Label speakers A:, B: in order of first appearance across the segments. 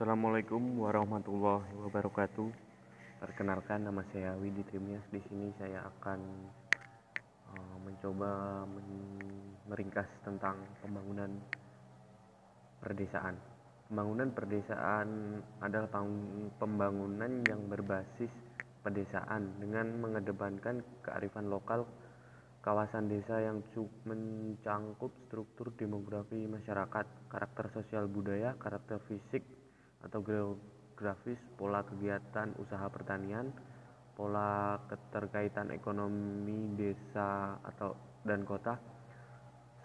A: Assalamualaikum warahmatullahi wabarakatuh. Perkenalkan nama saya Widi Trimias. Di sini saya akan uh, mencoba men- meringkas tentang pembangunan perdesaan. Pembangunan perdesaan adalah pembangunan yang berbasis pedesaan dengan mengedepankan kearifan lokal kawasan desa yang mencangkup struktur demografi masyarakat, karakter sosial budaya, karakter fisik, atau geografis, pola kegiatan usaha pertanian, pola keterkaitan ekonomi desa atau dan kota,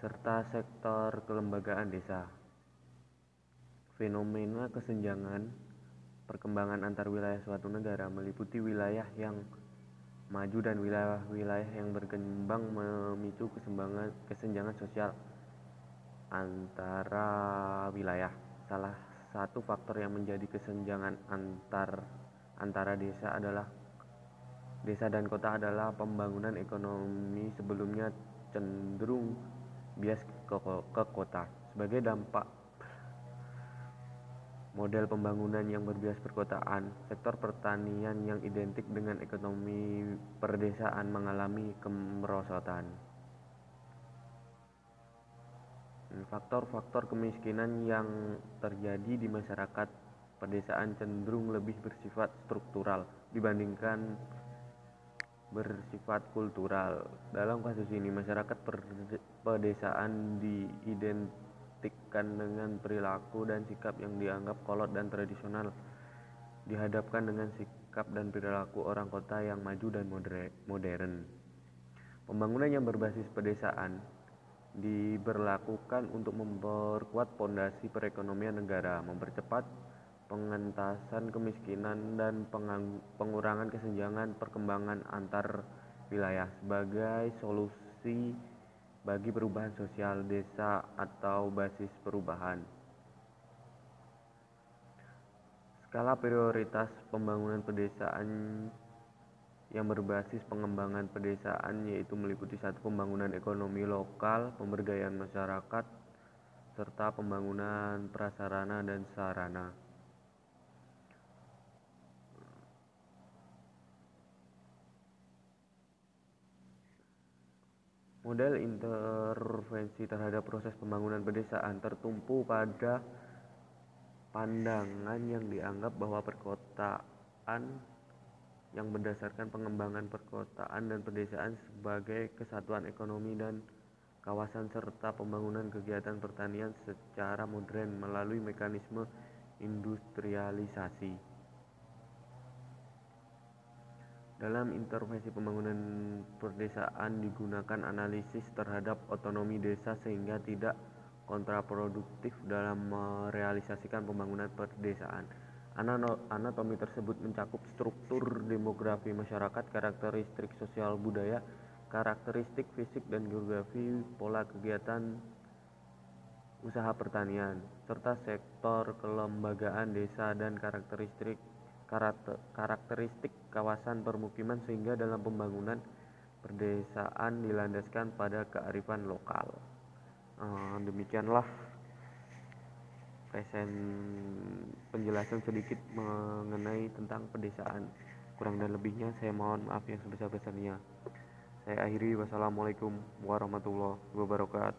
A: serta sektor kelembagaan desa. Fenomena kesenjangan perkembangan antar wilayah suatu negara meliputi wilayah yang maju dan wilayah-wilayah yang berkembang memicu kesenjangan sosial antara wilayah. Salah satu faktor yang menjadi kesenjangan antar antara desa adalah desa dan kota adalah pembangunan ekonomi sebelumnya cenderung bias ke, ke kota. Sebagai dampak model pembangunan yang berbias perkotaan, sektor pertanian yang identik dengan ekonomi perdesaan mengalami kemerosotan. Faktor-faktor kemiskinan yang terjadi di masyarakat pedesaan cenderung lebih bersifat struktural dibandingkan bersifat kultural. Dalam kasus ini, masyarakat pedesaan diidentikan dengan perilaku dan sikap yang dianggap kolot dan tradisional, dihadapkan dengan sikap dan perilaku orang kota yang maju dan modern. Pembangunan yang berbasis pedesaan diberlakukan untuk memperkuat pondasi perekonomian negara, mempercepat pengentasan kemiskinan dan pengurangan kesenjangan perkembangan antar wilayah sebagai solusi bagi perubahan sosial desa atau basis perubahan. Skala prioritas pembangunan pedesaan yang berbasis pengembangan pedesaan yaitu meliputi satu pembangunan ekonomi lokal, pemberdayaan masyarakat, serta pembangunan prasarana dan sarana. Model intervensi terhadap proses pembangunan pedesaan tertumpu pada pandangan yang dianggap bahwa perkotaan yang berdasarkan pengembangan perkotaan dan pedesaan sebagai kesatuan ekonomi dan kawasan serta pembangunan kegiatan pertanian secara modern melalui mekanisme industrialisasi. Dalam intervensi pembangunan perdesaan digunakan analisis terhadap otonomi desa sehingga tidak kontraproduktif dalam merealisasikan pembangunan perdesaan. Anatomi tersebut mencakup struktur demografi masyarakat, karakteristik sosial budaya, karakteristik fisik dan geografi, pola kegiatan usaha pertanian, serta sektor kelembagaan desa dan karakteristik karakteristik kawasan permukiman sehingga dalam pembangunan perdesaan dilandaskan pada kearifan lokal. demikianlah present penjelasan sedikit mengenai tentang pedesaan. Kurang dan lebihnya saya mohon maaf yang sebesar-besarnya. Saya akhiri. Wassalamualaikum warahmatullahi wabarakatuh